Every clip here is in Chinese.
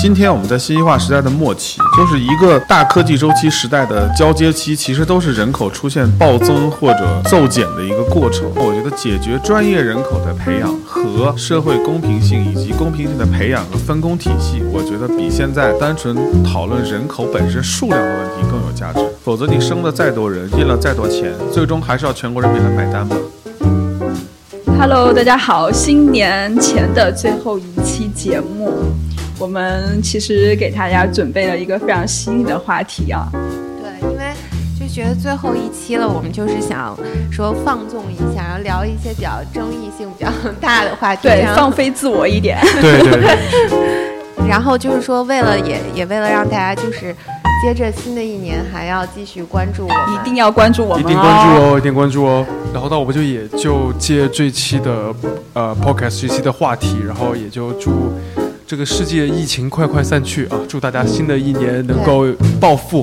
今天我们在信息化时代的末期，就是一个大科技周期时代的交接期，其实都是人口出现暴增或者骤减的一个过程。我觉得解决专业人口的培养和社会公平性以及公平性的培养和分工体系，我觉得比现在单纯讨论人口本身数量的问题更有价值。否则你生了再多人，印了再多钱，最终还是要全国人民来买单嘛。Hello，大家好，新年前的最后一期节目，我们其实给大家准备了一个非常新的话题啊。对，因为就觉得最后一期了，我们就是想说放纵一下，然后聊一些比较争议性比较大的话题，对，放飞自我一点。对对对，然后就是说，为了也也为了让大家就是接着新的一年还要继续关注我们，一定要关注我们、哦，一定关注哦，一定关注哦。然后那，我们就也就借这期的呃 podcast 这期的话题，然后也就祝这个世界疫情快快散去啊！祝大家新的一年能够暴富。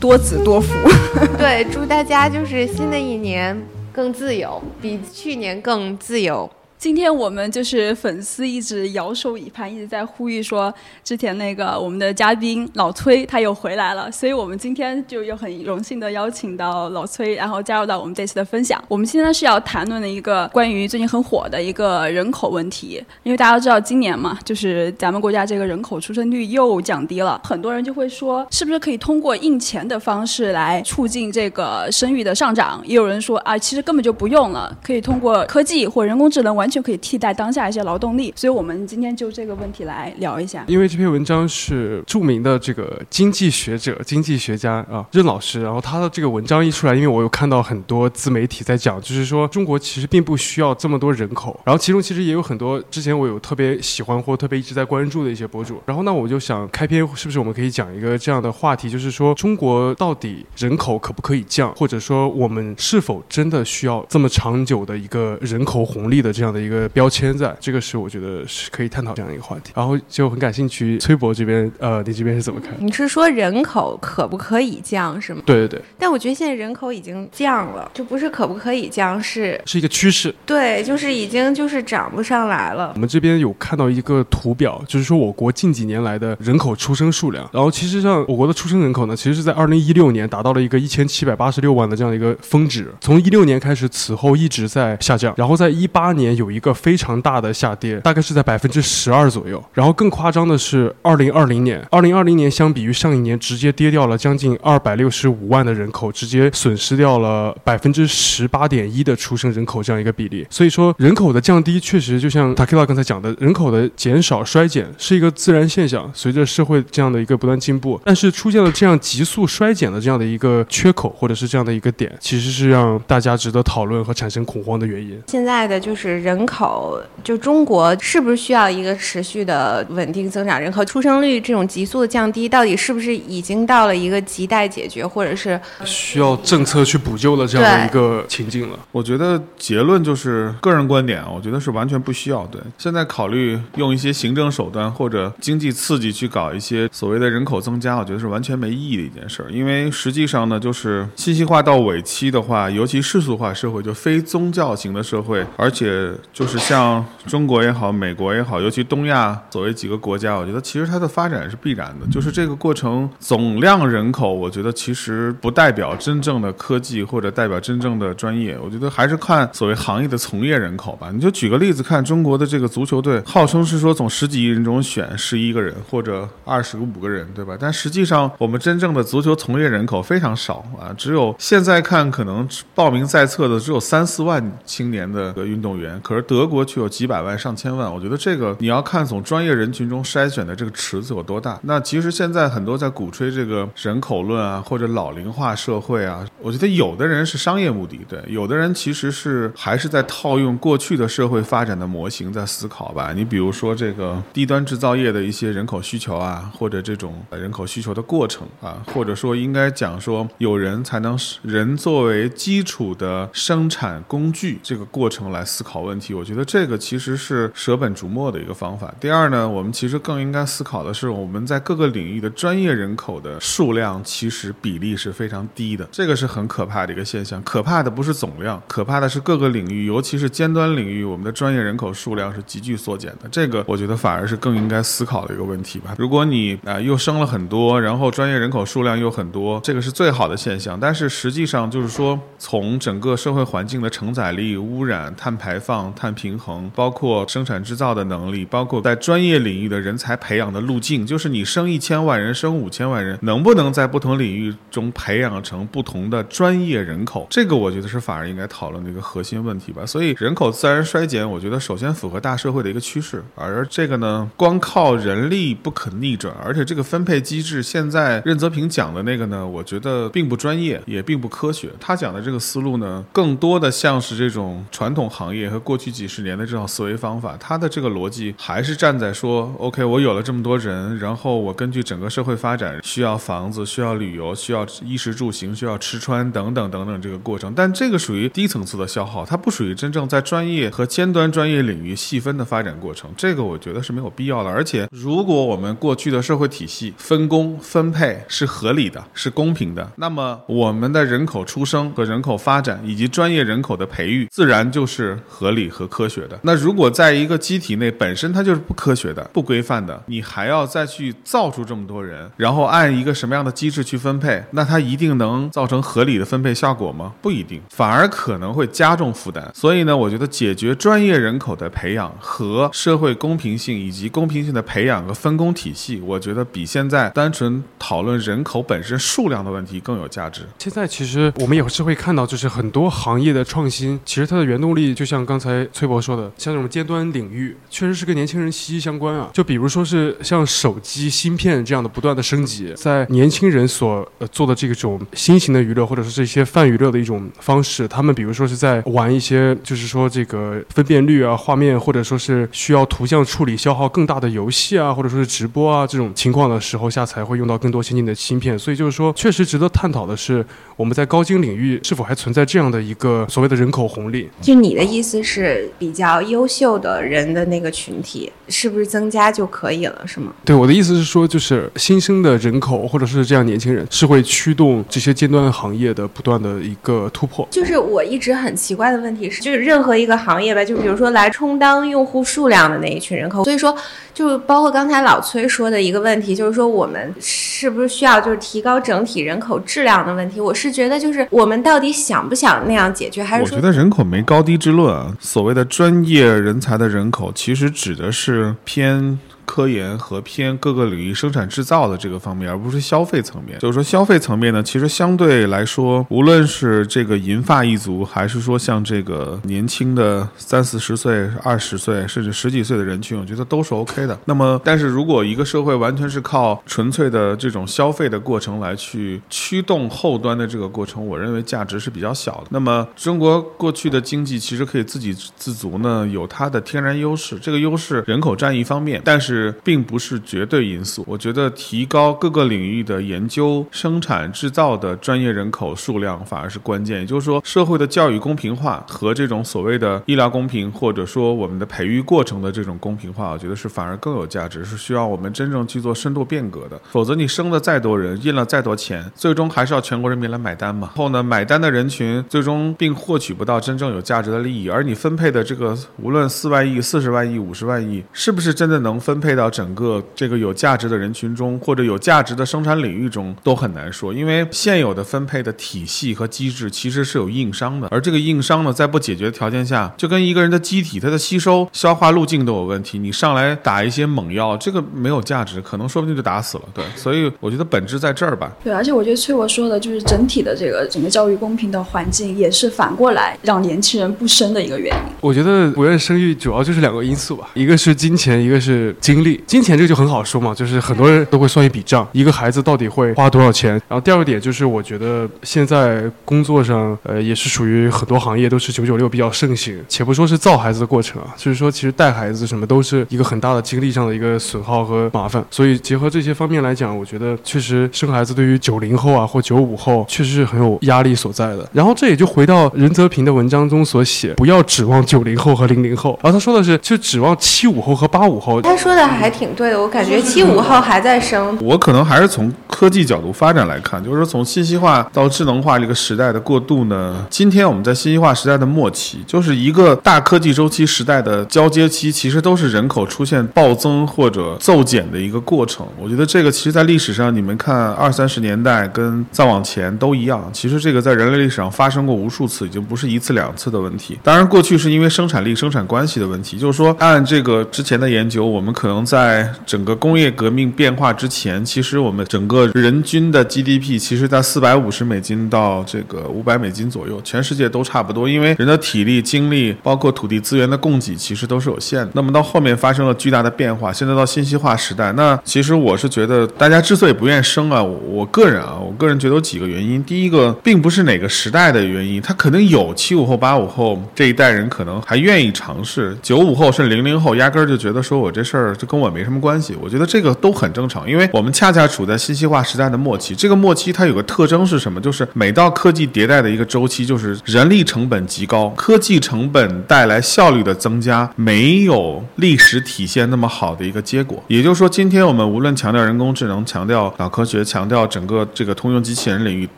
多子多福。对，祝大家就是新的一年更自由，比去年更自由。今天我们就是粉丝一直摇手以盼，一直在呼吁说，之前那个我们的嘉宾老崔他又回来了，所以我们今天就又很荣幸的邀请到老崔，然后加入到我们这次的分享。我们现在是要谈论的一个关于最近很火的一个人口问题，因为大家都知道今年嘛，就是咱们国家这个人口出生率又降低了，很多人就会说，是不是可以通过印钱的方式来促进这个生育的上涨？也有人说啊，其实根本就不用了，可以通过科技或人工智能完全可以替代当下一些劳动力。所以我们今天就这个问题来聊一下。因为这篇文章是著名的这个经济学者、经济学家啊任老师，然后他的这个文章一出来，因为我有看到很多自媒体在讲，就是说中国其实并不需要这么多人口，然后其中其实也有很多之前我有特别喜欢或特别一直在关注的一些博主，然后那我就想开篇是不是我们可以讲一个这样的话题，就是说中国到底人口可不可以降，或者说我们是否真的需要这么长久的一个人口红利的这样的一个标签在，这个是我觉得是可以探讨这样一个话题，然后就很感兴趣，崔博这边呃你这边是怎么看？你是说人口可不可以降是吗？对对对，但我觉得现在人口已经降了，就不是可不可以降，是是一个趋势。对，就是已经就是涨不上来了我。们这边有看到一个图表，就是说我国近几年来的人口出生数量，然后其实上我国的出生人口呢，其实是在二零一六年达到了一个一千七百八十六万的这样一个峰值，从一六年开始，此后一直在下降，然后在一八年有有一个非常大的下跌，大概是在百分之十二左右，然后更夸张的是二零二零年，二零二零年相比于上一年直接跌掉了将近二百六十五万的人口，直接损失掉了百分之十八点一的出生人口这样一个比例。所以说，人口的降低确实就像 Takila 刚才讲的，人口的减少衰减是一个自然现象，随着社会这样的一个不断进步，但是出现了这样急速衰减的这样的一个缺口或者是这样的一个点，其实是让大家值得讨论和产生恐慌的原因。现在的就是人口，就中国是不是需要一个持续的稳定增长？人口出生率这种急速的降低，到底是不是已经到了一个亟待解决，或者是需要政策去补救的这样的一个情境了。我觉得结论就是个人观点啊，我觉得是完全不需要。对，现在考虑用一些行政手段或者经济刺激去搞一些所谓的人口增加，我觉得是完全没意义的一件事儿。因为实际上呢，就是信息化到尾期的话，尤其世俗化社会，就非宗教型的社会，而且就是像中国也好，美国也好，尤其东亚所谓几个国家，我觉得其实它的发展是必然的。就是这个过程总量人口，我觉得其实不代表真正的科技或者代表真正的专业。我觉得还是看所谓行业的从业人口吧。你就举个例子看中国的这个足球队，号称是说从十几亿人中选十一个人或者二十五个人，对吧？但实际上我们真正的足球从业人口非常少啊，只有现在看可能报名在册的只有三四万青年的运动员，是德国却有几百万、上千万。我觉得这个你要看从专业人群中筛选的这个池子有多大。那其实现在很多在鼓吹这个人口论啊，或者老龄化社会啊，我觉得有的人是商业目的，对，有的人其实是还是在套用过去的社会发展的模型在思考吧。你比如说这个低端制造业的一些人口需求啊，或者这种人口需求的过程啊，或者说应该讲说有人才能人作为基础的生产工具这个过程来思考问题。我觉得这个其实是舍本逐末的一个方法。第二呢，我们其实更应该思考的是，我们在各个领域的专业人口的数量其实比例是非常低的，这个是很可怕的一个现象。可怕的不是总量，可怕的是各个领域，尤其是尖端领域，我们的专业人口数量是急剧缩减的。这个我觉得反而是更应该思考的一个问题吧。如果你啊、又生了很多，然后专业人口数量又很多，这个是最好的现象。但是实际上就是说，从整个社会环境的承载力、污染、碳排放、碳平衡，包括生产制造的能力，包括在专业领域的人才培养的路径，就是你生一千万人，生五千万人，能不能在不同领域中培养成不同的专业人口？这个我觉得是反而应该讨论的一个核心问题吧。所以人口自然衰减，我觉得首先符合大社会的一个趋势，而这个呢，光靠人力不可逆转，而且这个分配机制现在任泽平讲的那个呢，我觉得并不专业，也并不科学。他讲的这个思路呢，更多的像是这种传统行业和过去去几十年的这种思维方法。他的这个逻辑还是站在说，OK，我有了这么多人，然后我根据整个社会发展需要房子、需要旅游、需要衣食住行、需要吃穿等等等等这个过程。但这个属于低层次的消耗，它不属于真正在专业和尖端专业领域细分的发展过程。这个我觉得是没有必要的。而且，如果我们过去的社会体系分工分配是合理的、是公平的，那么我们的人口出生和人口发展以及专业人口的培育，自然就是合理和科学的。那如果在一个机体内本身它就是不科学的、不规范的，你还要再去造出这么多人，然后按一个什么样的机制去分配，那它一定能造成合理的分配效果吗？不一定，反而可能会加重负担。所以呢，我觉得解决专业人口的培养和社会公平性以及公平性的培养和分工体系，我觉得比现在单纯讨论人口本身数量的问题更有价值。现在其实我们也是会看到，就是很多行业的创新，其实它的原动力就像刚才崔博说的，像这种尖端领域，确实是跟年轻人息息相关啊。就比如说是像手机芯片这样的不断的升级，在年轻人所呃做的这种新型的娱乐，或者说这些泛娱乐的一种方式，他们比如说是在玩一些，就是说这个分辨率啊、画面，或者说是需要图像处理消耗更大的游戏啊，或者说是直播啊这种情况的时候下，才会用到更多先进的芯片。所以就是说，确实值得探讨的是，我们在高精领域是否还存在这样的一个所谓的人口红利？就你的意思是比较优秀的人的那个群体，是不是增加就可以了，是吗？对，我的意思是说，就是新生的人口或者是这样年轻人，是会驱动这些尖端行业的不断的一个突破。就是我一直很奇怪的问题是，就是任何一个行业吧，就比如说来充当用户数量的那一群人口，所以说就包括刚才老崔说的一个问题，就是说我们是不是需要就是提高整体人口质量的问题？我是觉得就是我们到底想不想那样解决，还是说我觉得人口没高低之论啊。所谓的专业人才的人口，其实指的是偏。科研和偏各个领域生产制造的这个方面，而不是消费层面。就是说，消费层面呢，其实相对来说，无论是这个银发一族，还是说像这个年轻的三四十岁、二十岁甚至十几岁的人群，我觉得都是 OK 的。那么，但是如果一个社会完全是靠纯粹的这种消费的过程来去驱动后端的这个过程，我认为价值是比较小的。那么，中国过去的经济其实可以自给自足呢，有它的天然优势。这个优势人口占一方面，但是并不是绝对因素。我觉得提高各个领域的研究、生产、制造的专业人口数量反而是关键。也就是说，社会的教育公平化和这种所谓的医疗公平，或者说我们的培育过程的这种公平化，我觉得是反而更有价值，是需要我们真正去做深度变革的。否则，你生了再多人，印了再多钱，最终还是要全国人民来买单嘛。后呢，买单的人群最终并获取不到真正有价值的利益，而你分配的这个无论四万亿、四十万亿、五十万亿，是不是真的能分配到整个这个有价值的人群中，或者有价值的生产领域中，都很难说。因为现有的分配的体系和机制其实是有硬伤的，而这个硬伤呢，在不解决的条件下，就跟一个人的机体它的吸收、消化路径都有问题，你上来打一些猛药，这个没有价值，可能说不定就打死了。对，所以我觉得本质在这儿吧。对，而且我觉得崔博说的就是整体的这个整个教育公平的环境，也是反过来让年轻人不生的一个原因。我觉得不愿生育主要就是两个因素吧，一个是金钱，一个是精力。金钱这个就很好说嘛，就是很多人都会算一笔账，一个孩子到底会花多少钱。然后第二个点就是，我觉得现在工作上，呃，也是属于很多行业都是九九六比较盛行。且不说是造孩子的过程啊，就是说其实带孩子什么都是一个很大的精力上的一个损耗和麻烦。所以结合这些方面来讲，我觉得确实生孩子对于九零后啊或九五后确实是很有压力所在的。然后这也就回到任泽平的文章中所写，不要指望九零后和零零后，然后他说的是就指望七五后和八五后。他说的还挺对的，我感觉七五后还在生。我可能还是从科技角度发展来看，就是说从信息化到智能化这个时代的过渡呢，今天我们在信息化时代的末期，就是一个大科技周期时代的交接期，其实都是人口出现暴增或者骤减的一个过程。我觉得这个其实在历史上，你们看二三十年代跟再往前都一样，其实这个在人类历史上发生过无数次，已经不是一次两次的问题。当然，过去是因为生产力、生产关系的问题，就是说按这个之前的研究，我们可能在整个工业革命变化之前，其实我们整个人均的 GDP 其实在四百五十美金到这个五百美金左右，全世界都差不多，因为人的体力、精力，包括土地资源的供给，其实都是有限的。那么到后面发生了巨大的变化，现在到信息化时代，那其实我是觉得，大家之所以不愿意生啊，我个人啊，我个人觉得有几个原因。第一个，并不是哪个时代的原因，它可能有七五后、八五后这一代人可能还愿意尝试，九五后甚至零零后压根儿就觉得说我这事儿就跟我没什么关系。我觉得这个都很正常，因为我们恰恰处在信息化时代的末期。这个末期它有个特征是什么？就是每到科技迭代的一个周期，就是人力成本极高，科技成本带来效率的增加，没有历史体现那么好的一个结果。也就是说，今天我们无论强调人工智能、强调脑科学、强调整个这个通用机器人领域，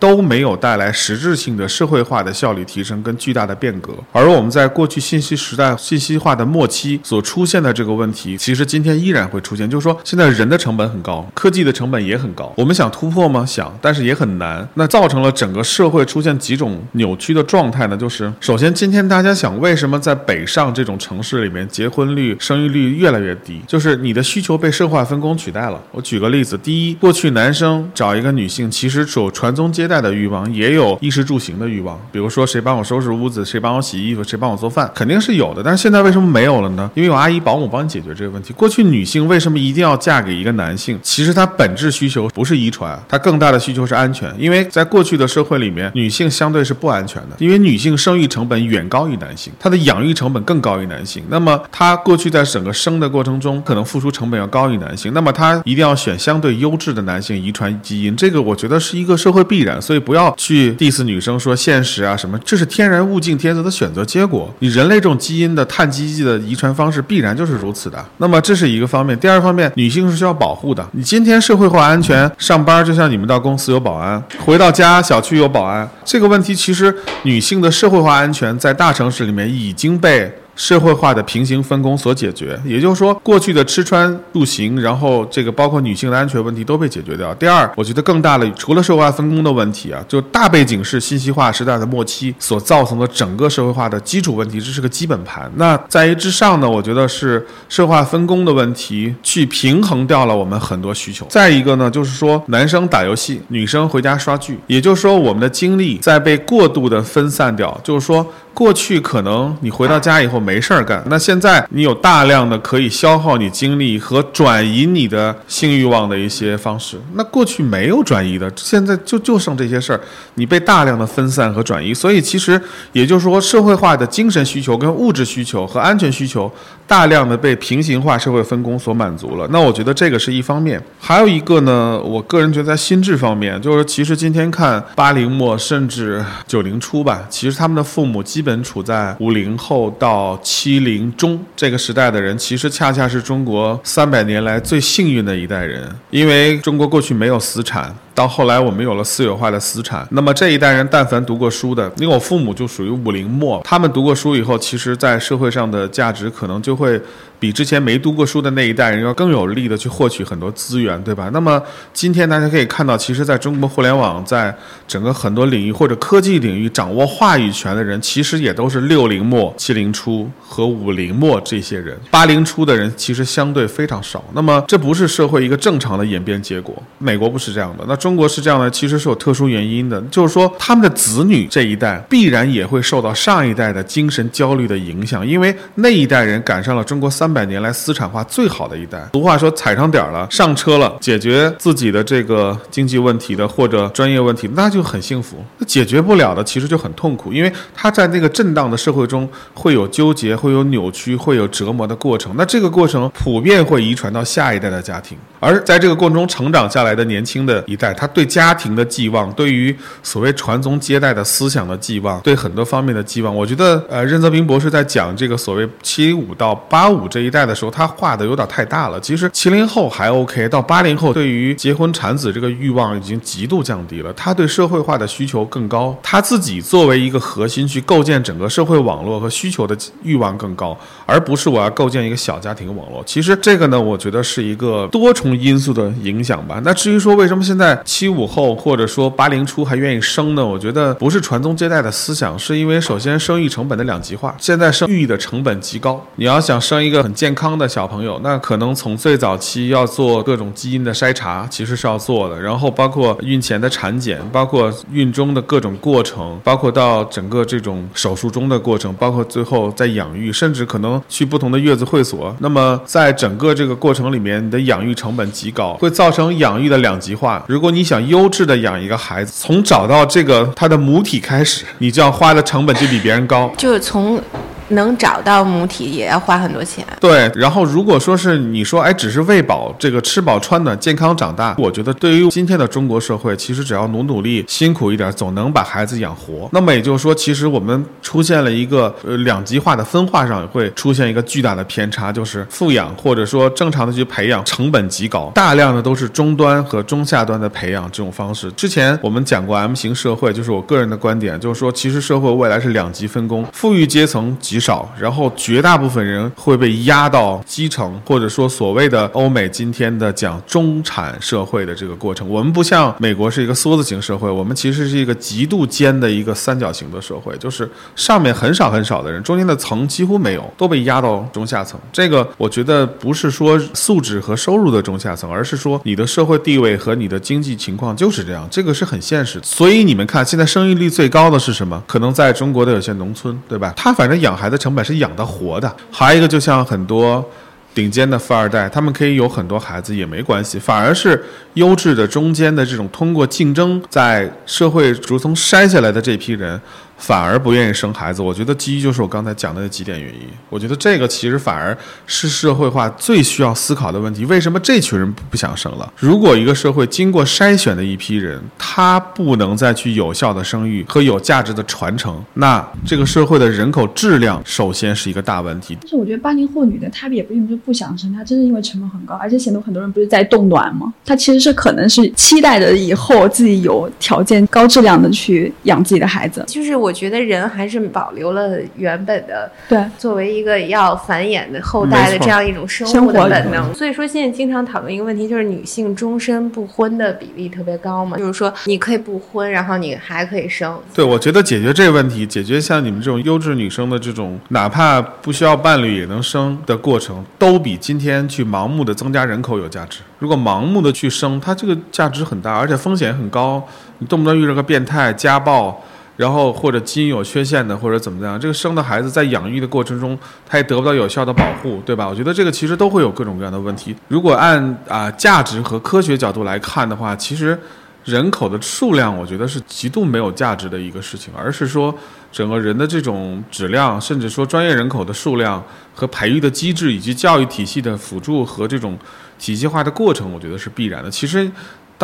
都没有带来实质性的社会化的效率提升跟巨大的变革。而我们在过去信息时代、信息化的末期所出现的这个问题，其实今天依然会出现。就是说，现在人的成本很高，科技的成本也很高。我们想突破吗？想，但是也很难。那造成了整个社会出现几种扭曲的状态呢？就是首先，今天大家想，为什么在北上这种城市里面，结婚率、生育率越来越低？就是你的需求被社会化分工取代了。我举个例子，第一，过去男生找一个女性，其实有传宗接代的欲望，也有衣食住行的欲望。比如说，谁帮我收拾屋子，谁帮我洗衣服，谁帮我做饭，肯定是有的。但是现在为什么没有了呢？因为有阿姨、保姆帮你解决这个问题。过去女性为什么一定要嫁给一个男性？其实她本质需求不是遗传，她更大的需求是安全。因为在过去的社会里面，女性相对是不安全的，因为女性生育成本远高于男性，她的养育成本更高于男性。那么她过去在整个生的过程中，可能付出成本要高于男性。那么她一定要选相对优质的男性遗传基因，这个我觉得是一个社会必然。所以不要去 diss 女生说现实啊什么，这是天然物竞天择的选择结果。你人类这种基因的碳基基的遗传方式必然就是如此的。那么这是一个方面。第二方面，女性是需要保护的。你今天社会化安全，上班就像你们到公司有保安，回到家小区有保安，这个问题其实女性的社会化安全在大城市里面已经被。社会化的平行分工所解决，也就是说，过去的吃穿住行，然后这个包括女性的安全问题都被解决掉。第二，我觉得更大的除了社会化分工的问题啊，就大背景是信息化时代的末期所造成的整个社会化的基础问题，这是个基本盘。那在于之上呢，我觉得是社会化分工的问题去平衡掉了我们很多需求。再一个呢，就是说男生打游戏，女生回家刷剧，也就是说我们的精力在被过度的分散掉，就是说。过去可能你回到家以后没事儿干，那现在你有大量的可以消耗你精力和转移你的性欲望的一些方式。那过去没有转移的，现在就就剩这些事儿，你被大量的分散和转移。所以其实也就是说，社会化的精神需求、跟物质需求和安全需求，大量的被平行化社会分工所满足了。那我觉得这个是一方面，还有一个呢，我个人觉得在心智方面，就是其实今天看八零末甚至九零初吧，其实他们的父母基本处在五零后到七零中这个时代的人，其实恰恰是中国三百年来最幸运的一代人，因为中国过去没有私产。到后来，我们有了私有化的私产。那么这一代人，但凡读过书的，因为我父母就属于五零末，他们读过书以后，其实在社会上的价值可能就会比之前没读过书的那一代人要更有力的去获取很多资源，对吧？那么今天大家可以看到，其实在中国互联网，在整个很多领域或者科技领域掌握话语权的人，其实也都是六零末、七零初和五零末这些人。八零初的人其实相对非常少。那么这不是社会一个正常的演变结果。美国不是这样的。那中国是这样的，其实是有特殊原因的，就是说他们的子女这一代必然也会受到上一代的精神焦虑的影响，因为那一代人赶上了中国三百年来私产化最好的一代。俗话说，踩上点儿了，上车了，解决自己的这个经济问题的或者专业问题，那就很幸福。那解决不了的，其实就很痛苦，因为他在那个震荡的社会中会有纠结，会有扭曲，会有折磨的过程。那这个过程普遍会遗传到下一代的家庭，而在这个过程中成长下来的年轻的一代，他对家庭的寄望，对于所谓传宗接代的思想的寄望，对很多方面的寄望，我觉得，呃，任泽平博士在讲这个所谓七五到八五这一代的时候，他画的有点太大了。其实七零后还 OK，到八零后，对于结婚产子这个欲望已经极度降低了，他对社会化的需求更高，他自己作为一个核心去构建整个社会网络和需求的欲望更高，而不是我要构建一个小家庭网络。其实这个呢，我觉得是一个多重因素的影响吧。那至于说为什么现在七五后或者说八零初还愿意生呢？我觉得不是传宗接代的思想，是因为首先生育成本的两极化，现在生育的成本极高。你要想生一个很健康的小朋友，那可能从最早期要做各种基因的筛查，其实是要做的。然后包括孕前的产检，包括孕中的各种过程，包括到整个这种手术中的过程，包括最后在养育，甚至可能去不同的月子会所。那么在整个这个过程里面，你的养育成本极高，会造成养育的两极化。如果你想优质的养一个孩子，从找到这个他的母体开始，你就要花的成本就比别人高。就是从能找到母体也要花很多钱。对，然后如果说是你说，哎，只是喂饱这个吃饱穿暖健康长大，我觉得对于今天的中国社会，其实只要努努力辛苦一点，总能把孩子养活。那么也就是说，其实我们出现了一个呃两极化的分化上会出现一个巨大的偏差，就是富养或者说正常的去培养成本极高，大量的都是中端和中下端的培养这种方式。之前我们讲过 M 型社会，就是我个人的观点，就是说其实社会未来是两极分工，富裕阶层极少，然后绝大部分人会被压到基层，或者说所谓的欧美今天的讲中产社会的这个过程。我们不像美国是一个梭子型社会，我们其实是一个极度尖的一个三角形的社会，就是上面很少很少的人，中间的层几乎没有，都被压到中下层。这个我觉得不是说素质和收入的中下层，而是说你的社会地位和你的经济情况就是这样，这个是很现实的。所以你们看，现在生育率最高的是什么？可能在中国的有些农村，对吧？他反正养孩孩子成本是养得活的。还有一个，就像很多。顶尖的富二代，他们可以有很多孩子也没关系，反而是优质的中间的这种通过竞争在社会逐层筛下来的这批人，反而不愿意生孩子。我觉得基于就是我刚才讲的那几点原因。我觉得这个其实反而是社会化最需要思考的问题：为什么这群人不不想生了？如果一个社会经过筛选的一批人，他不能再去有效的生育和有价值的传承，那这个社会的人口质量首先是一个大问题。但是我觉得八零后女的她也并不是不想生，她真是因为成本很高，而且显得很多人不是在冻卵吗？她其实是可能是期待着以后自己有条件高质量的去养自己的孩子。就是我觉得人还是保留了原本的对，作为一个要繁衍的后代的这样一种生生物的活本能。所以说现在经常讨论一个问题，就是女性终身不婚的比例特别高嘛，就是说你可以不婚，然后你还可以生。对，我觉得解决这个问题，解决像你们这种优质女生的这种，哪怕不需要伴侣也能生的过程，都比今天去盲目的增加人口有价值。如果盲目的去生，它这个价值很大，而且风险很高，你动不动遇着个变态、家暴。然后或者基因有缺陷的，或者怎么样，这个生的孩子在养育的过程中，他也得不到有效的保护，对吧？我觉得这个其实都会有各种各样的问题。如果按啊、价值和科学角度来看的话，其实人口的数量，我觉得是极度没有价值的一个事情，而是说整个人的这种质量，甚至说专业人口的数量和培育的机制，以及教育体系的辅助和这种体系化的过程，我觉得是必然的。其实。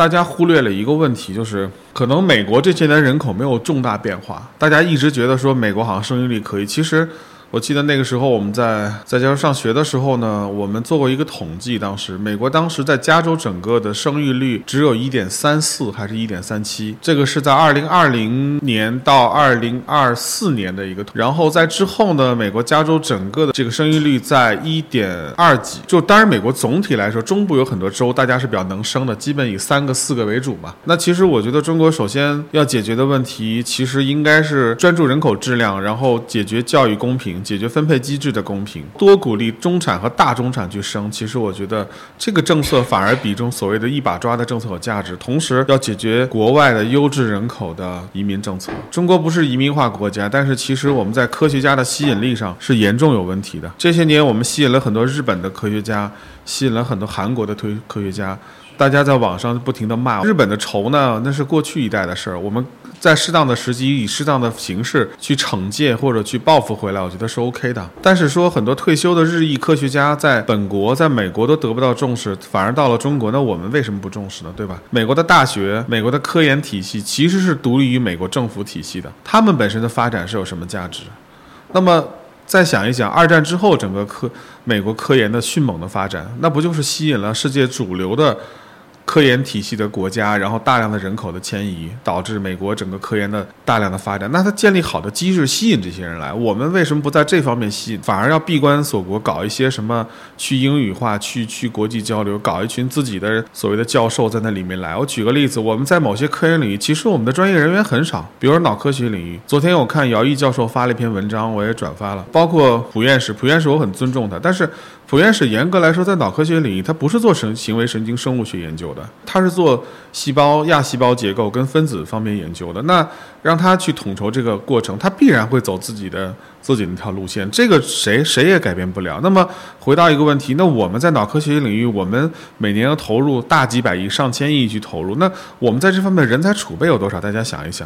大家忽略了一个问题，就是可能美国这些年人口没有重大变化，大家一直觉得说美国好像生育率可以，其实。我记得那个时候我们在在加州上学的时候呢，我们做过一个统计，当时美国当时在加州整个的生育率只有一点三四还是一点三七，这个是在二零二零年到二零二四年的一个，然后在之后呢，美国加州整个的这个生育率在一点二几，就当然美国总体来说，中部有很多州大家是比较能生的，基本以三个四个为主嘛。那其实我觉得中国首先要解决的问题，其实应该是专注人口质量，然后解决教育公平。解决分配机制的公平，多鼓励中产和大中产去生。其实我觉得这个政策反而比中所谓的一把抓的政策有价值。同时要解决国外的优质人口的移民政策。中国不是移民化国家，但是其实我们在科学家的吸引力上是严重有问题的。这些年我们吸引了很多日本的科学家，吸引了很多韩国的推科学家。大家在网上不停的骂日本的仇呢，那是过去一代的事儿。我们在适当的时机，以适当的形式去惩戒或者去报复回来，我觉得是 OK 的。但是说很多退休的日裔科学家在本国、在美国都得不到重视，反而到了中国，那我们为什么不重视呢？对吧？美国的大学、美国的科研体系其实是独立于美国政府体系的，他们本身的发展是有什么价值？那么再想一想，二战之后整个科美国科研的迅猛的发展，那不就是吸引了世界主流的？科研体系的国家，然后大量的人口的迁移，导致美国整个科研的大量的发展。那它建立好的机制吸引这些人来，我们为什么不在这方面吸引，反而要闭关锁国，搞一些什么去英语化、去去国际交流，搞一群自己的所谓的教授在那里面来？我举个例子，我们在某些科研领域，其实我们的专业人员很少，比如说脑科学领域。昨天我看姚毅教授发了一篇文章，我也转发了，包括蒲院士，蒲院士我很尊重他，但是。普院士严格来说，在脑科学领域，它不是做神行为神经生物学研究的，它是做细胞亚细胞结构跟分子方面研究的。那让他去统筹这个过程，他必然会走自己的自己那条路线，这个谁谁也改变不了。那么回到一个问题，那我们在脑科学领域，我们每年要投入大几百亿、上千亿去投入，那我们在这方面人才储备有多少？大家想一想。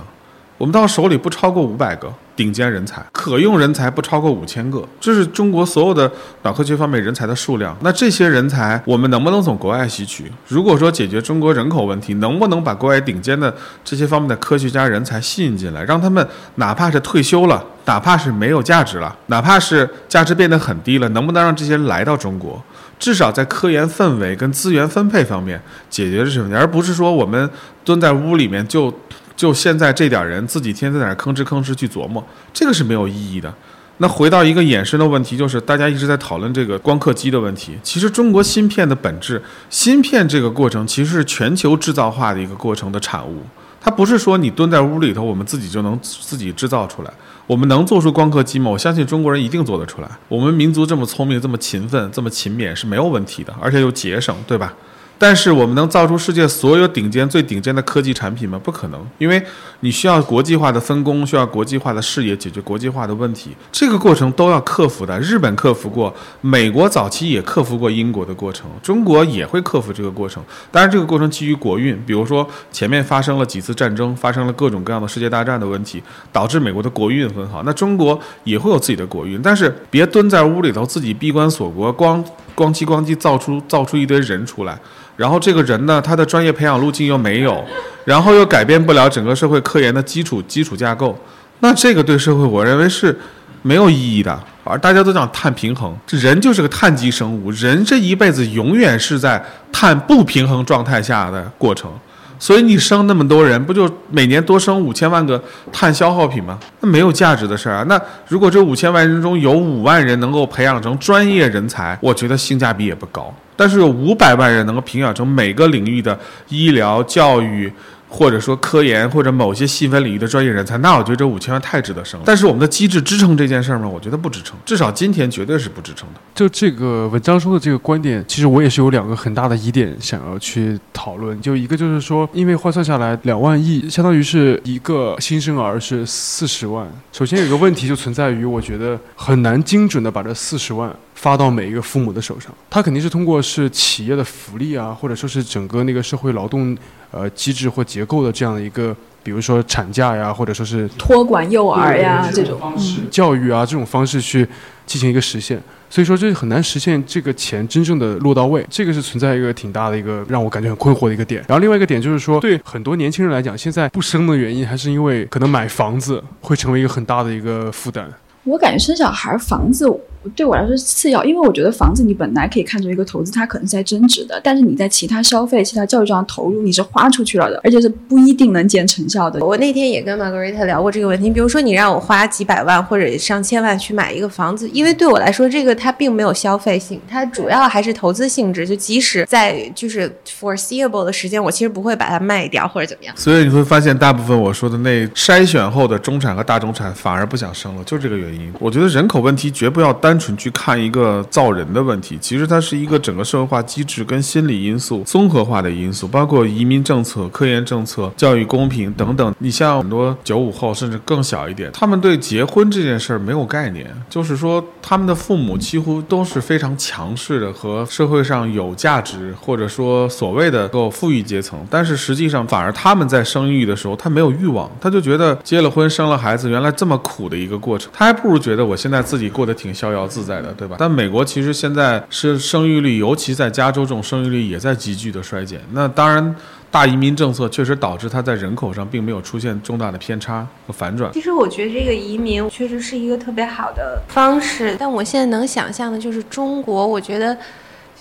我们到手里不超过五百个顶尖人才，可用人才不超过五千个，这是中国所有的脑科学方面人才的数量。那这些人才，我们能不能从国外吸取？如果说解决中国人口问题，能不能把国外顶尖的这些方面的科学家人才吸引进来，让他们哪怕是退休了，哪怕是没有价值了，哪怕是价值变得很低了，能不能让这些人来到中国？至少在科研氛围跟资源分配方面解决这些问题，而不是说我们蹲在屋里面就。就现在这点人自己天天在那吭哧吭哧去琢磨，这个是没有意义的。那回到一个衍生的问题，就是大家一直在讨论这个光刻机的问题。其实中国芯片的本质，芯片这个过程其实是全球制造化的一个过程的产物。它不是说你蹲在屋里头，我们自己就能自己制造出来。我们能做出光刻机吗？我相信中国人一定做得出来。我们民族这么聪明、这么勤奋、这么勤勉是没有问题的，而且又节省，对吧？但是我们能造出世界所有顶尖、最顶尖的科技产品吗？不可能，因为你需要国际化的分工，需要国际化的视野，解决国际化的问题，这个过程都要克服的。日本克服过，美国早期也克服过英国的过程，中国也会克服这个过程。当然，这个过程基于国运，比如说前面发生了几次战争，发生了各种各样的世界大战的问题，导致美国的国运很好。那中国也会有自己的国运，但是别蹲在屋里头自己闭关锁国，光咣叽咣叽造出造出一堆人出来。然后这个人呢，他的专业培养路径又没有，然后又改变不了整个社会科研的基础基础架构，那这个对社会我认为是没有意义的。而大家都讲碳平衡，这人就是个碳基生物，人这一辈子永远是在碳不平衡状态下的过程。所以你生那么多人，不就每年多生五千万个碳消耗品吗？那没有价值的事儿啊。那如果这五千万人中有五万人能够培养成专业人才，我觉得性价比也不高。但是有五百万人能够培养成每个领域的医疗、教育。或者说科研或者某些细分领域的专业人才，那我觉得这五千万太值得生。但是我们的机制支撑这件事儿吗？我觉得不支撑，至少今天绝对是不支撑的。就这个文章说的这个观点，其实我也是有两个很大的疑点想要去讨论。就一个就是说，因为换算下来两万亿，相当于是一个新生儿是四十万。首先有个问题就存在于，我觉得很难精准的把这四十万。发到每一个父母的手上，他肯定是通过是企业的福利啊，或者说是整个那个社会劳动呃机制或结构的这样的一个，比如说产假呀，或者说是托管幼儿呀这种方式，教育啊这种方式去进行一个实现，所以说这很难实现这个钱真正的落到位，这个是存在一个挺大的一个让我感觉很困惑的一个点。然后另外一个点就是说，对很多年轻人来讲，现在不生的原因还是因为可能买房子会成为一个很大的一个负担。我感觉生小孩房子。对我来说是次要，因为我觉得房子你本来可以看作一个投资，它可能是在增值的，但是你在其他消费、其他教育上投入，你是花出去了的，而且是不一定能见成效的。我那天也跟 Margarita 聊过这个问题，比如说你让我花几百万或者上千万去买一个房子，因为对我来说，这个它并没有消费性，它主要还是投资性质。就即使在就是 foreseeable 的时间，我其实不会把它卖掉或者怎么样。所以你会发现，大部分我说的那筛选后的中产和大中产反而不想生了，就这个原因。我觉得人口问题绝不要单单纯去看一个造人的问题，其实它是一个整个社会化机制跟心理因素综合化的因素，包括移民政策、科研政策、教育公平等等。你像很多九五后甚至更小一点，他们对结婚这件事儿没有概念，就是说他们的父母几乎都是非常强势的和社会上有价值或者说所谓的够富裕阶层，但是实际上反而他们在生育的时候他没有欲望，他就觉得结了婚生了孩子原来这么苦的一个过程，他还不如觉得我现在自己过得挺逍遥自在的，对吧？但美国其实现在是生育率，尤其在加州这种生育率也在急剧的衰减。那当然，大移民政策确实导致它在人口上并没有出现重大的偏差和反转。其实我觉得这个移民确实是一个特别好的方式，但我现在能想象的就是中国，我觉得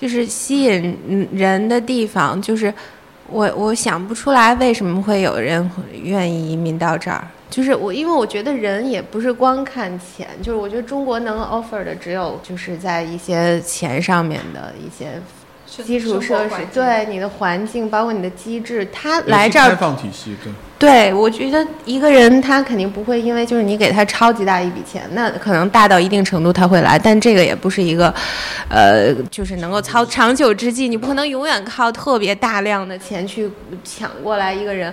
就是吸引人的地方，就是我我想不出来为什么会有人愿意移民到这儿。就是我，因为我觉得人也不是光看钱，就是我觉得中国能 offer 的只有就是在一些钱上面的一些基础设施，对你的环境，包括你的机制，他来这儿开放体系，对。对，我觉得一个人他肯定不会因为就是你给他超级大一笔钱，那可能大到一定程度他会来，但这个也不是一个，呃，就是能够操长久之计，你不可能永远靠特别大量的钱去抢过来一个人。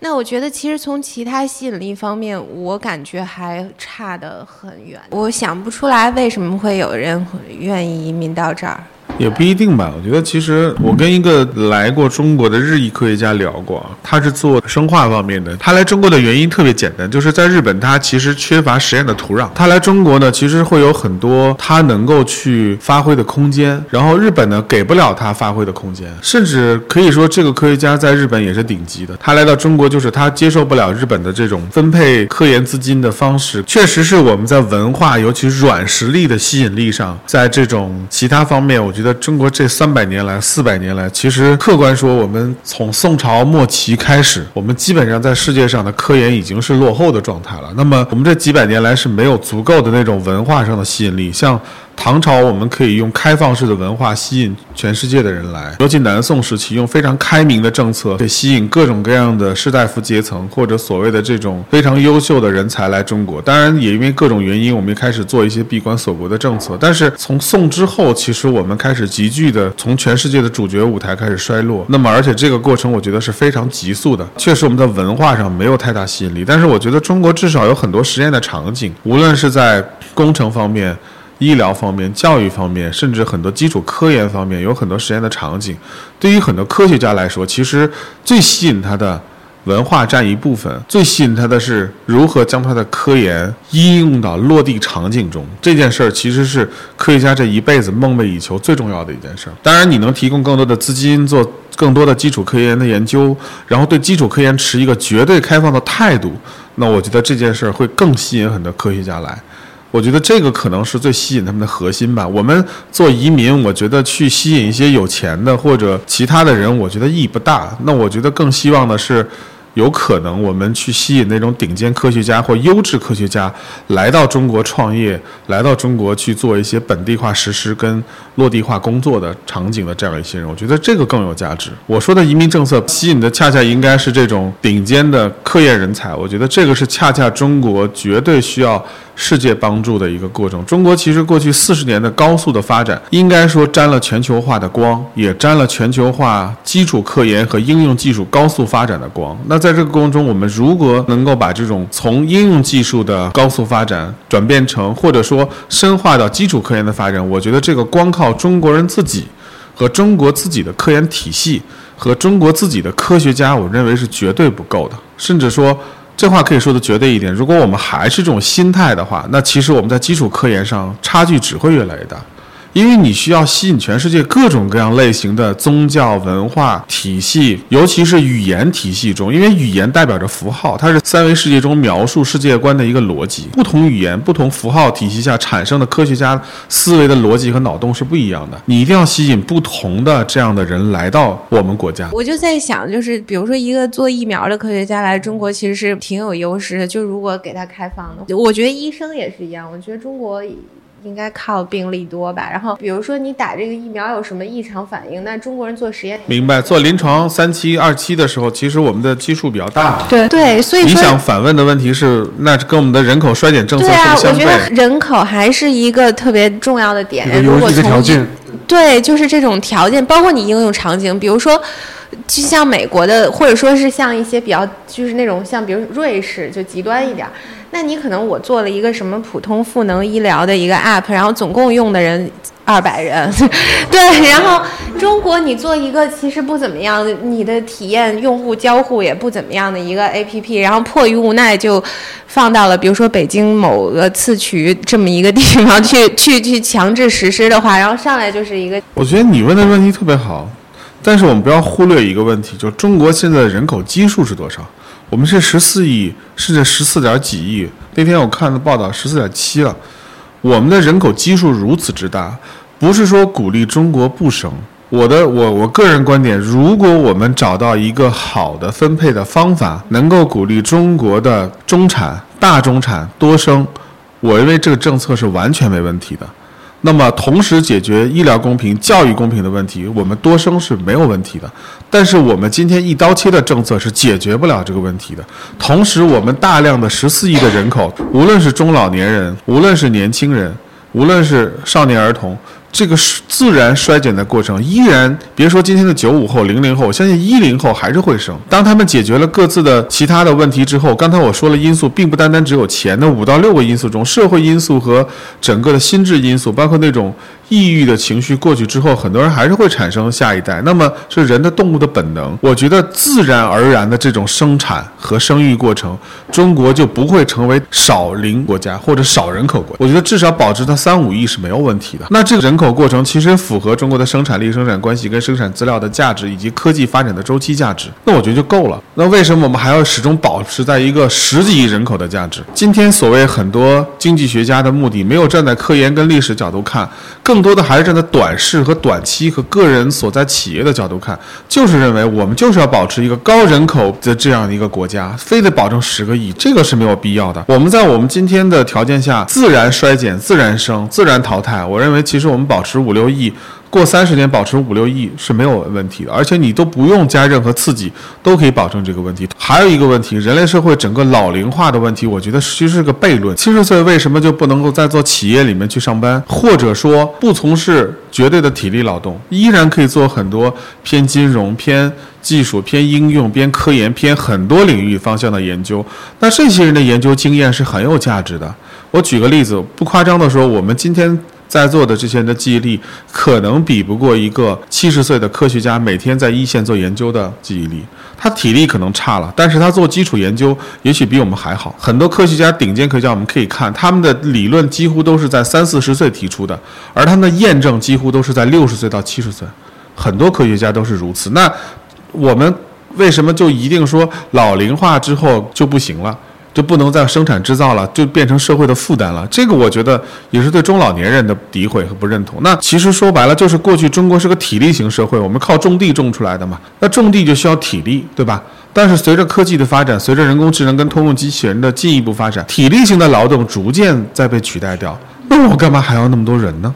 那我觉得其实从其他吸引力方面，我感觉还差得很远。我想不出来为什么会有人愿意移民到这儿。也不一定吧，我觉得其实我跟一个来过中国的日裔科学家聊过，他是做生化方面的。他来中国的原因特别简单，就是在日本他其实缺乏实验的土壤。他来中国呢，其实会有很多他能够去发挥的空间，然后日本呢给不了他发挥的空间，甚至可以说这个科学家在日本也是顶级的。他来到中国，就是他接受不了日本的这种分配科研资金的方式，确实是我们在文化，尤其是软实力的吸引力上，在这种其他方面，我觉得。中国这三百年来、四百年来，其实客观说，我们从宋朝末期开始，我们基本上在世界上的科研已经是落后的状态了。那么，我们这几百年来是没有足够的那种文化上的吸引力，像。唐朝我们可以用开放式的文化吸引全世界的人来，尤其南宋时期用非常开明的政策，可以吸引各种各样的士大夫阶层或者所谓的这种非常优秀的人才来中国。当然，也因为各种原因，我们也开始做一些闭关锁国的政策。但是从宋之后，其实我们开始急剧的从全世界的主角舞台开始衰落。那么，而且这个过程我觉得是非常急速的。确实，我们在文化上没有太大吸引力，但是我觉得中国至少有很多实验的场景，无论是在工程方面。医疗方面、教育方面，甚至很多基础科研方面，有很多实验的场景。对于很多科学家来说，其实最吸引他的文化占一部分，最吸引他的是如何将他的科研应用到落地场景中。这件事儿其实是科学家这一辈子梦寐以求最重要的一件事儿。当然，你能提供更多的资金做更多的基础科研的研究，然后对基础科研持一个绝对开放的态度，那我觉得这件事儿会更吸引很多科学家来。我觉得这个可能是最吸引他们的核心吧。我们做移民，我觉得去吸引一些有钱的或者其他的人，我觉得意义不大。那我觉得更希望的是。有可能我们去吸引那种顶尖科学家或优质科学家来到中国创业，来到中国去做一些本地化实施跟落地化工作的场景的这样一些人，我觉得这个更有价值。我说的移民政策吸引的恰恰应该是这种顶尖的科研人才，我觉得这个是恰恰中国绝对需要世界帮助的一个过程。中国其实过去四十年的高速的发展，应该说沾了全球化的光，也沾了全球化基础科研和应用技术高速发展的光。那在这个过程中，我们如果能够把这种从应用技术的高速发展转变成，或者说深化到基础科研的发展，我觉得这个光靠中国人自己和中国自己的科研体系和中国自己的科学家，我认为是绝对不够的。甚至说，这话可以说的绝对一点，如果我们还是这种心态的话，那其实我们在基础科研上差距只会越来越大。因为你需要吸引全世界各种各样类型的宗教文化体系，尤其是语言体系中，因为语言代表着符号，它是三维世界中描述世界观的一个逻辑。不同语言、不同符号体系下产生的科学家思维的逻辑和脑洞是不一样的。你一定要吸引不同的这样的人来到我们国家。我就在想，就是比如说一个做疫苗的科学家来中国，其实是挺有优势的。就如果给他开放的，我觉得医生也是一样。我觉得中国。应该靠病例多吧，然后比如说你打这个疫苗有什么异常反应，那中国人做实验，明白？做临床三期、二期的时候，其实我们的基数比较大。对对，所以你想反问的问题是，那跟我们的人口衰减政策是相对？我觉得人口还是一个特别重要的点。如果从条件，对，就是这种条件，包括你应用场景，比如说，就像美国的，或者说是像一些比较，就是那种像比如瑞士，就极端一点。那你可能我做了一个什么普通赋能医疗的一个 app，然后总共用的人二百人，对，然后中国你做一个其实不怎么样，你的体验用户交互也不怎么样的一个 app，然后迫于无奈就放到了比如说北京某个次渠这么一个地方 去去去强制实施的话，然后上来就是一个。我觉得你问的问题特别好，但是我们不要忽略一个问题，就中国现在的人口基数是多少？我们是十四亿，甚至十四点几亿。那天我看的报道，十四点七了。我们的人口基数如此之大，不是说鼓励中国不生。我的我我个人观点，如果我们找到一个好的分配的方法，能够鼓励中国的中产、大中产多生，我认为这个政策是完全没问题的。那么，同时解决医疗公平、教育公平的问题，我们多生是没有问题的。但是，我们今天一刀切的政策是解决不了这个问题的。同时，我们大量的十四亿的人口，无论是中老年人，无论是年轻人，无论是少年儿童。这个是自然衰减的过程，依然别说今天的九五后、零零后，我相信一零后还是会生。当他们解决了各自的其他的问题之后，刚才我说了因素，并不单单只有钱那五到六个因素中，社会因素和整个的心智因素，包括那种。抑郁的情绪过去之后，很多人还是会产生下一代。那么是人的动物的本能。我觉得自然而然的这种生产和生育过程，中国就不会成为少龄国家或者少人口国。我觉得至少保持它三五亿是没有问题的。那这个人口过程其实符合中国的生产力、生产关系跟生产资料的价值以及科技发展的周期价值。那我觉得就够了。那为什么我们还要始终保持在一个十几亿人口的价值？今天所谓很多经济学家的目的，没有站在科研跟历史角度看，更。更多的还是站在短视和短期和个人所在企业的角度看，就是认为我们就是要保持一个高人口的这样的一个国家，非得保证十个亿，这个是没有必要的。我们在我们今天的条件下，自然衰减、自然生、自然淘汰，我认为其实我们保持五六亿。过三十年保持五六亿是没有问题的，而且你都不用加任何刺激，都可以保证这个问题。还有一个问题，人类社会整个老龄化的问题，我觉得其实是个悖论。七十岁为什么就不能够在做企业里面去上班，或者说不从事绝对的体力劳动，依然可以做很多偏金融、偏技术、偏应用、偏科研、偏很多领域方向的研究？那这些人的研究经验是很有价值的。我举个例子，不夸张的说，我们今天。在座的这些人的记忆力可能比不过一个七十岁的科学家每天在一线做研究的记忆力。他体力可能差了，但是他做基础研究也许比我们还好。很多科学家，顶尖科学家，我们可以看他们的理论几乎都是在三四十岁提出的，而他们的验证几乎都是在六十岁到七十岁。很多科学家都是如此。那我们为什么就一定说老龄化之后就不行了？就不能再生产制造了，就变成社会的负担了。这个我觉得也是对中老年人的诋毁和不认同。那其实说白了，就是过去中国是个体力型社会，我们靠种地种出来的嘛。那种地就需要体力，对吧？但是随着科技的发展，随着人工智能跟通用机器人的进一步发展，体力型的劳动逐渐在被取代掉。那我干嘛还要那么多人呢？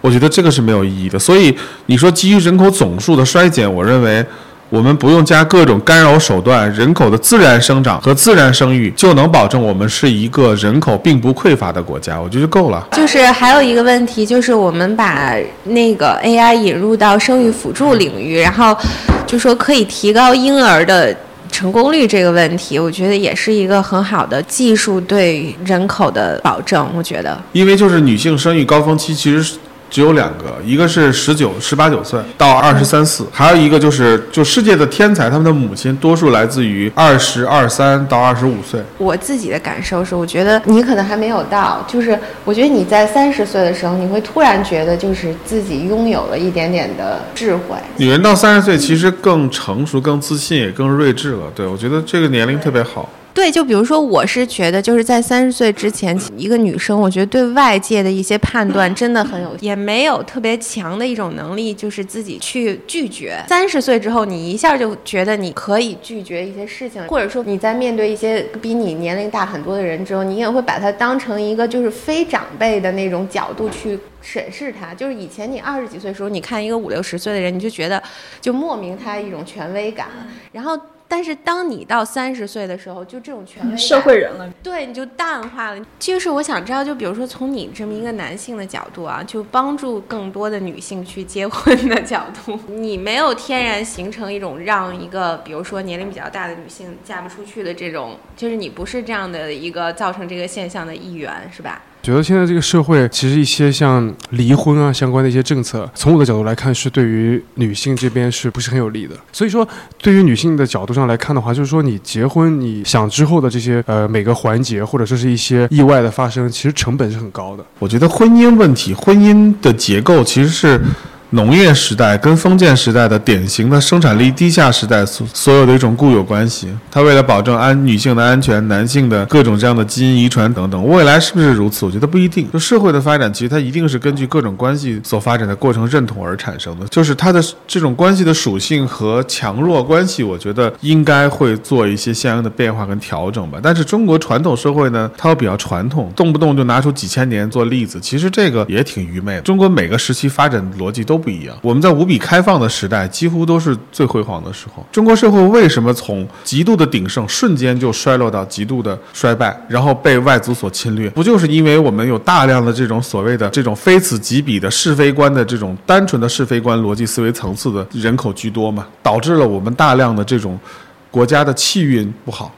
我觉得这个是没有意义的。所以你说基于人口总数的衰减，我认为。我们不用加各种干扰手段，人口的自然生长和自然生育就能保证我们是一个人口并不匮乏的国家，我觉得就够了。就是还有一个问题，就是我们把那个 AI 引入到生育辅助领域，然后就说可以提高婴儿的成功率这个问题，我觉得也是一个很好的技术对人口的保证。我觉得，因为就是女性生育高峰期其实。只有两个，一个是十九、十八九岁到二十三四，还有一个就是就世界的天才，他们的母亲多数来自于二十二三到二十五岁。我自己的感受是，我觉得你可能还没有到，就是我觉得你在三十岁的时候，你会突然觉得就是自己拥有了一点点的智慧。女人到三十岁其实更成熟、更自信，也更睿智了。对我觉得这个年龄特别好。对，就比如说，我是觉得就是在三十岁之前，一个女生，我觉得对外界的一些判断真的很有，也没有特别强的一种能力，就是自己去拒绝。三十岁之后，你一下就觉得你可以拒绝一些事情，或者说你在面对一些比你年龄大很多的人之后，你也会把它当成一个就是非长辈的那种角度去审视他。就是以前你二十几岁的时候，你看一个五六十岁的人，你就觉得就莫名他一种权威感，然后。但是当你到三十岁的时候，就这种权威社会人了，对，你就淡化了。就是我想知道，就比如说从你这么一个男性的角度啊，就帮助更多的女性去结婚的角度，你没有天然形成一种让一个比如说年龄比较大的女性嫁不出去的这种，就是你不是这样的一个造成这个现象的一员，是吧？觉得现在这个社会，其实一些像离婚啊相关的一些政策，从我的角度来看，是对于女性这边是不是很有利的？所以说，对于女性的角度上来看的话，就是说你结婚，你想之后的这些呃每个环节，或者说是一些意外的发生，其实成本是很高的。我觉得婚姻问题，婚姻的结构其实是。农业时代跟封建时代的典型的生产力低下时代所所有的一种固有关系，它为了保证安女性的安全、男性的各种这样的基因遗传等等，未来是不是如此？我觉得不一定。就社会的发展，其实它一定是根据各种关系所发展的过程认同而产生的，就是它的这种关系的属性和强弱关系，我觉得应该会做一些相应的变化跟调整吧。但是中国传统社会呢，它又比较传统，动不动就拿出几千年做例子，其实这个也挺愚昧的。中国每个时期发展逻辑都。不一样，我们在无比开放的时代，几乎都是最辉煌的时候。中国社会为什么从极度的鼎盛瞬间就衰落到极度的衰败，然后被外族所侵略？不就是因为我们有大量的这种所谓的这种非此即彼的是非观的这种单纯的是非观逻辑思维层次的人口居多嘛？导致了我们大量的这种国家的气运不好。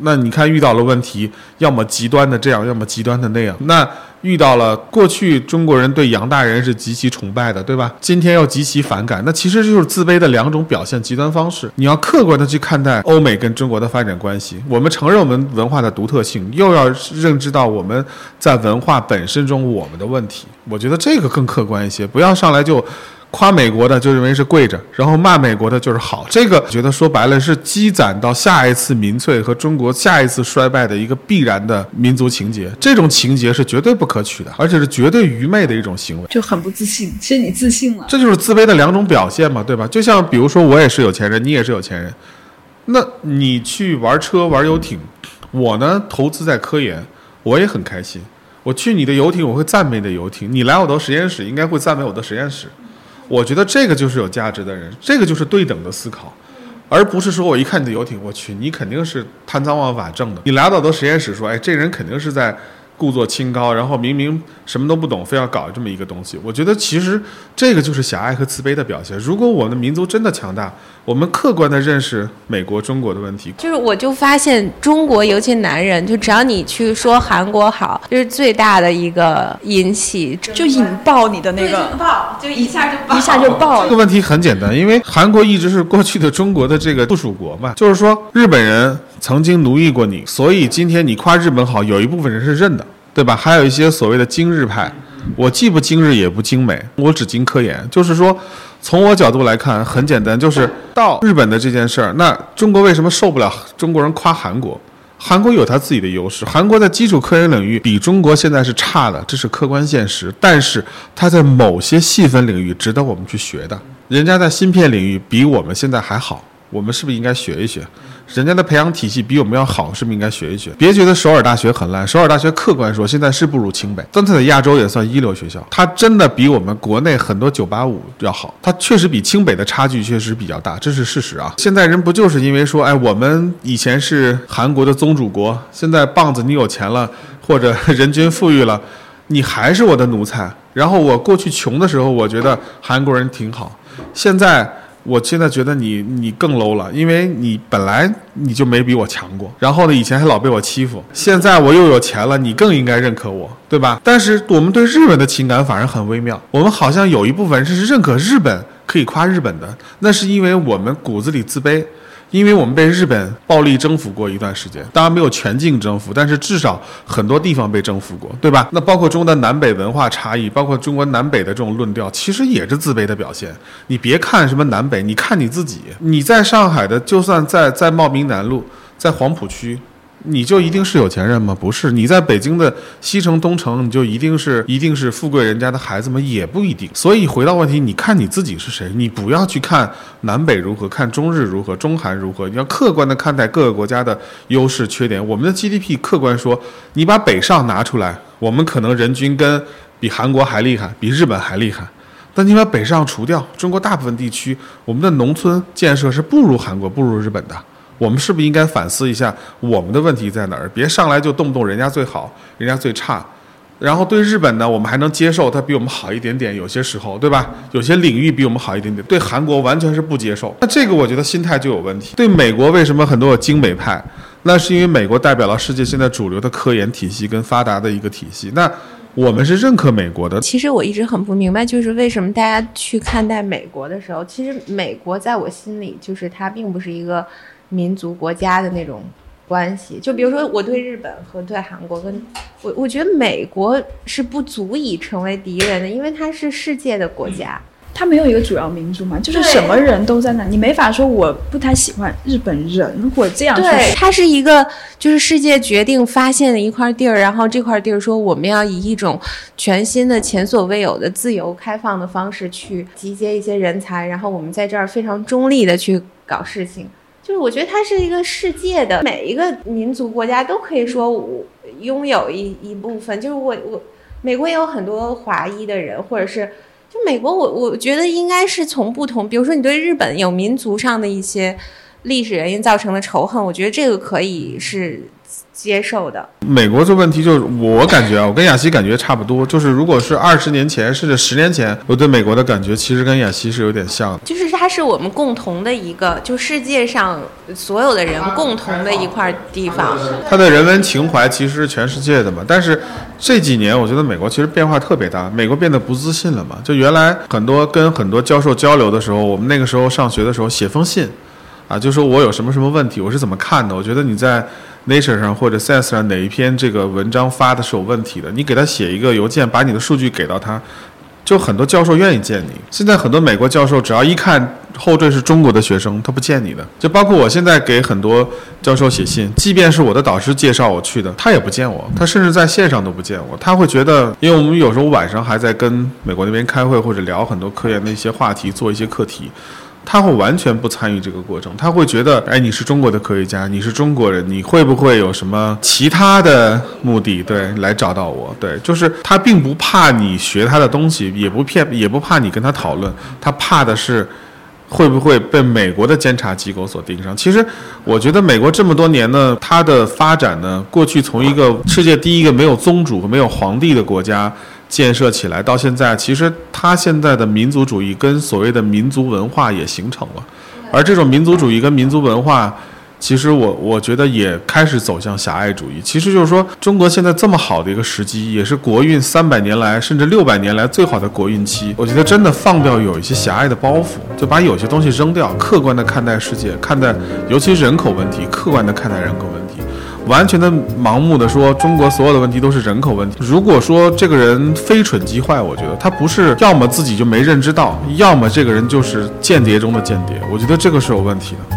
那你看遇到了问题，要么极端的这样，要么极端的那样。那遇到了过去中国人对杨大人是极其崇拜的，对吧？今天又极其反感，那其实就是自卑的两种表现极端方式。你要客观的去看待欧美跟中国的发展关系，我们承认我们文化的独特性，又要认知到我们在文化本身中我们的问题。我觉得这个更客观一些，不要上来就。夸美国的就认为是跪着，然后骂美国的就是好。这个觉得说白了是积攒到下一次民粹和中国下一次衰败的一个必然的民族情节。这种情节是绝对不可取的，而且是绝对愚昧的一种行为，就很不自信。其实你自信了，这就是自卑的两种表现嘛，对吧？就像比如说我也是有钱人，你也是有钱人，那你去玩车玩游艇，我呢投资在科研，我也很开心。我去你的游艇，我会赞美你的游艇；你来我的实验室，应该会赞美我的实验室。我觉得这个就是有价值的人，这个就是对等的思考，而不是说我一看你的游艇，我去，你肯定是贪赃枉法挣的。你来到的实验室说，哎，这人肯定是在。故作清高，然后明明什么都不懂，非要搞这么一个东西。我觉得其实这个就是狭隘和自卑的表现。如果我们的民族真的强大，我们客观的认识美国、中国的问题，就是我就发现中国尤其男人，就只要你去说韩国好，就是最大的一个引起，就引爆你的那个爆，就一下就一下就爆。这个问题很简单，因为韩国一直是过去的中国的这个附属国嘛，就是说日本人。曾经奴役过你，所以今天你夸日本好，有一部分人是认的，对吧？还有一些所谓的精日派，我既不精日也不精美，我只精科研。就是说，从我角度来看，很简单，就是到日本的这件事儿，那中国为什么受不了中国人夸韩国？韩国有他自己的优势，韩国在基础科研领域比中国现在是差的，这是客观现实。但是他在某些细分领域值得我们去学的，人家在芯片领域比我们现在还好。我们是不是应该学一学？人家的培养体系比我们要好，是不是应该学一学？别觉得首尔大学很烂，首尔大学客观说现在是不如清北，但它在亚洲也算一流学校。它真的比我们国内很多九八五要好，它确实比清北的差距确实比较大，这是事实啊。现在人不就是因为说，哎，我们以前是韩国的宗主国，现在棒子你有钱了，或者人均富裕了，你还是我的奴才。然后我过去穷的时候，我觉得韩国人挺好，现在。我现在觉得你你更 low 了，因为你本来你就没比我强过，然后呢，以前还老被我欺负，现在我又有钱了，你更应该认可我，对吧？但是我们对日本的情感反而很微妙，我们好像有一部分是认可日本，可以夸日本的，那是因为我们骨子里自卑。因为我们被日本暴力征服过一段时间，当然没有全境征服，但是至少很多地方被征服过，对吧？那包括中国的南北文化差异，包括中国南北的这种论调，其实也是自卑的表现。你别看什么南北，你看你自己，你在上海的，就算在在茂名南路，在黄浦区。你就一定是有钱人吗？不是，你在北京的西城、东城，你就一定是一定是富贵人家的孩子吗？也不一定。所以回到问题，你看你自己是谁？你不要去看南北如何，看中日如何，中韩如何，你要客观的看待各个国家的优势缺点。我们的 GDP 客观说，你把北上拿出来，我们可能人均跟比韩国还厉害，比日本还厉害。但你把北上除掉，中国大部分地区，我们的农村建设是不如韩国、不如日本的。我们是不是应该反思一下我们的问题在哪儿？别上来就动不动人家最好，人家最差。然后对日本呢，我们还能接受它比我们好一点点，有些时候，对吧？有些领域比我们好一点点。对韩国完全是不接受。那这个我觉得心态就有问题。对美国为什么很多有精美派？那是因为美国代表了世界现在主流的科研体系跟发达的一个体系。那我们是认可美国的。其实我一直很不明白，就是为什么大家去看待美国的时候，其实美国在我心里就是它并不是一个。民族国家的那种关系，就比如说我对日本和对韩国，跟我我觉得美国是不足以成为敌人的，因为它是世界的国家，它没有一个主要民族嘛，就是什么人都在那，你没法说我不太喜欢日本人或这样。对，它是一个就是世界决定发现的一块地儿，然后这块地儿说我们要以一种全新的、前所未有的自由开放的方式去集结一些人才，然后我们在这儿非常中立的去搞事情。就是我觉得它是一个世界的每一个民族国家都可以说我拥有一一部分，就是我我美国也有很多华裔的人，或者是就美国我我觉得应该是从不同，比如说你对日本有民族上的一些历史原因造成的仇恨，我觉得这个可以是。接受的美国这问题，就是我感觉啊，我跟雅西感觉差不多。就是如果是二十年前，甚至十年前，我对美国的感觉其实跟雅西是有点像的。就是它是我们共同的一个，就世界上所有的人共同的一块地方。它的人文情怀其实是全世界的嘛。但是这几年，我觉得美国其实变化特别大，美国变得不自信了嘛。就原来很多跟很多教授交流的时候，我们那个时候上学的时候写封信，啊，就说我有什么什么问题，我是怎么看的？我觉得你在。Nature 上或者 Science 上哪一篇这个文章发的是有问题的？你给他写一个邮件，把你的数据给到他，就很多教授愿意见你。现在很多美国教授只要一看后缀是中国的学生，他不见你的。就包括我现在给很多教授写信，即便是我的导师介绍我去的，他也不见我，他甚至在线上都不见我。他会觉得，因为我们有时候晚上还在跟美国那边开会或者聊很多科研的一些话题，做一些课题。他会完全不参与这个过程，他会觉得，哎，你是中国的科学家，你是中国人，你会不会有什么其他的目的？对，来找到我，对，就是他并不怕你学他的东西，也不骗，也不怕你跟他讨论，他怕的是会不会被美国的监察机构所盯上。其实，我觉得美国这么多年呢，它的发展呢，过去从一个世界第一个没有宗主和没有皇帝的国家。建设起来到现在，其实它现在的民族主义跟所谓的民族文化也形成了，而这种民族主义跟民族文化，其实我我觉得也开始走向狭隘主义。其实就是说，中国现在这么好的一个时机，也是国运三百年来甚至六百年来最好的国运期。我觉得真的放掉有一些狭隘的包袱，就把有些东西扔掉，客观的看待世界，看待尤其是人口问题，客观的看待人口问题。完全的盲目的说中国所有的问题都是人口问题。如果说这个人非蠢即坏，我觉得他不是要么自己就没认知到，要么这个人就是间谍中的间谍。我觉得这个是有问题的。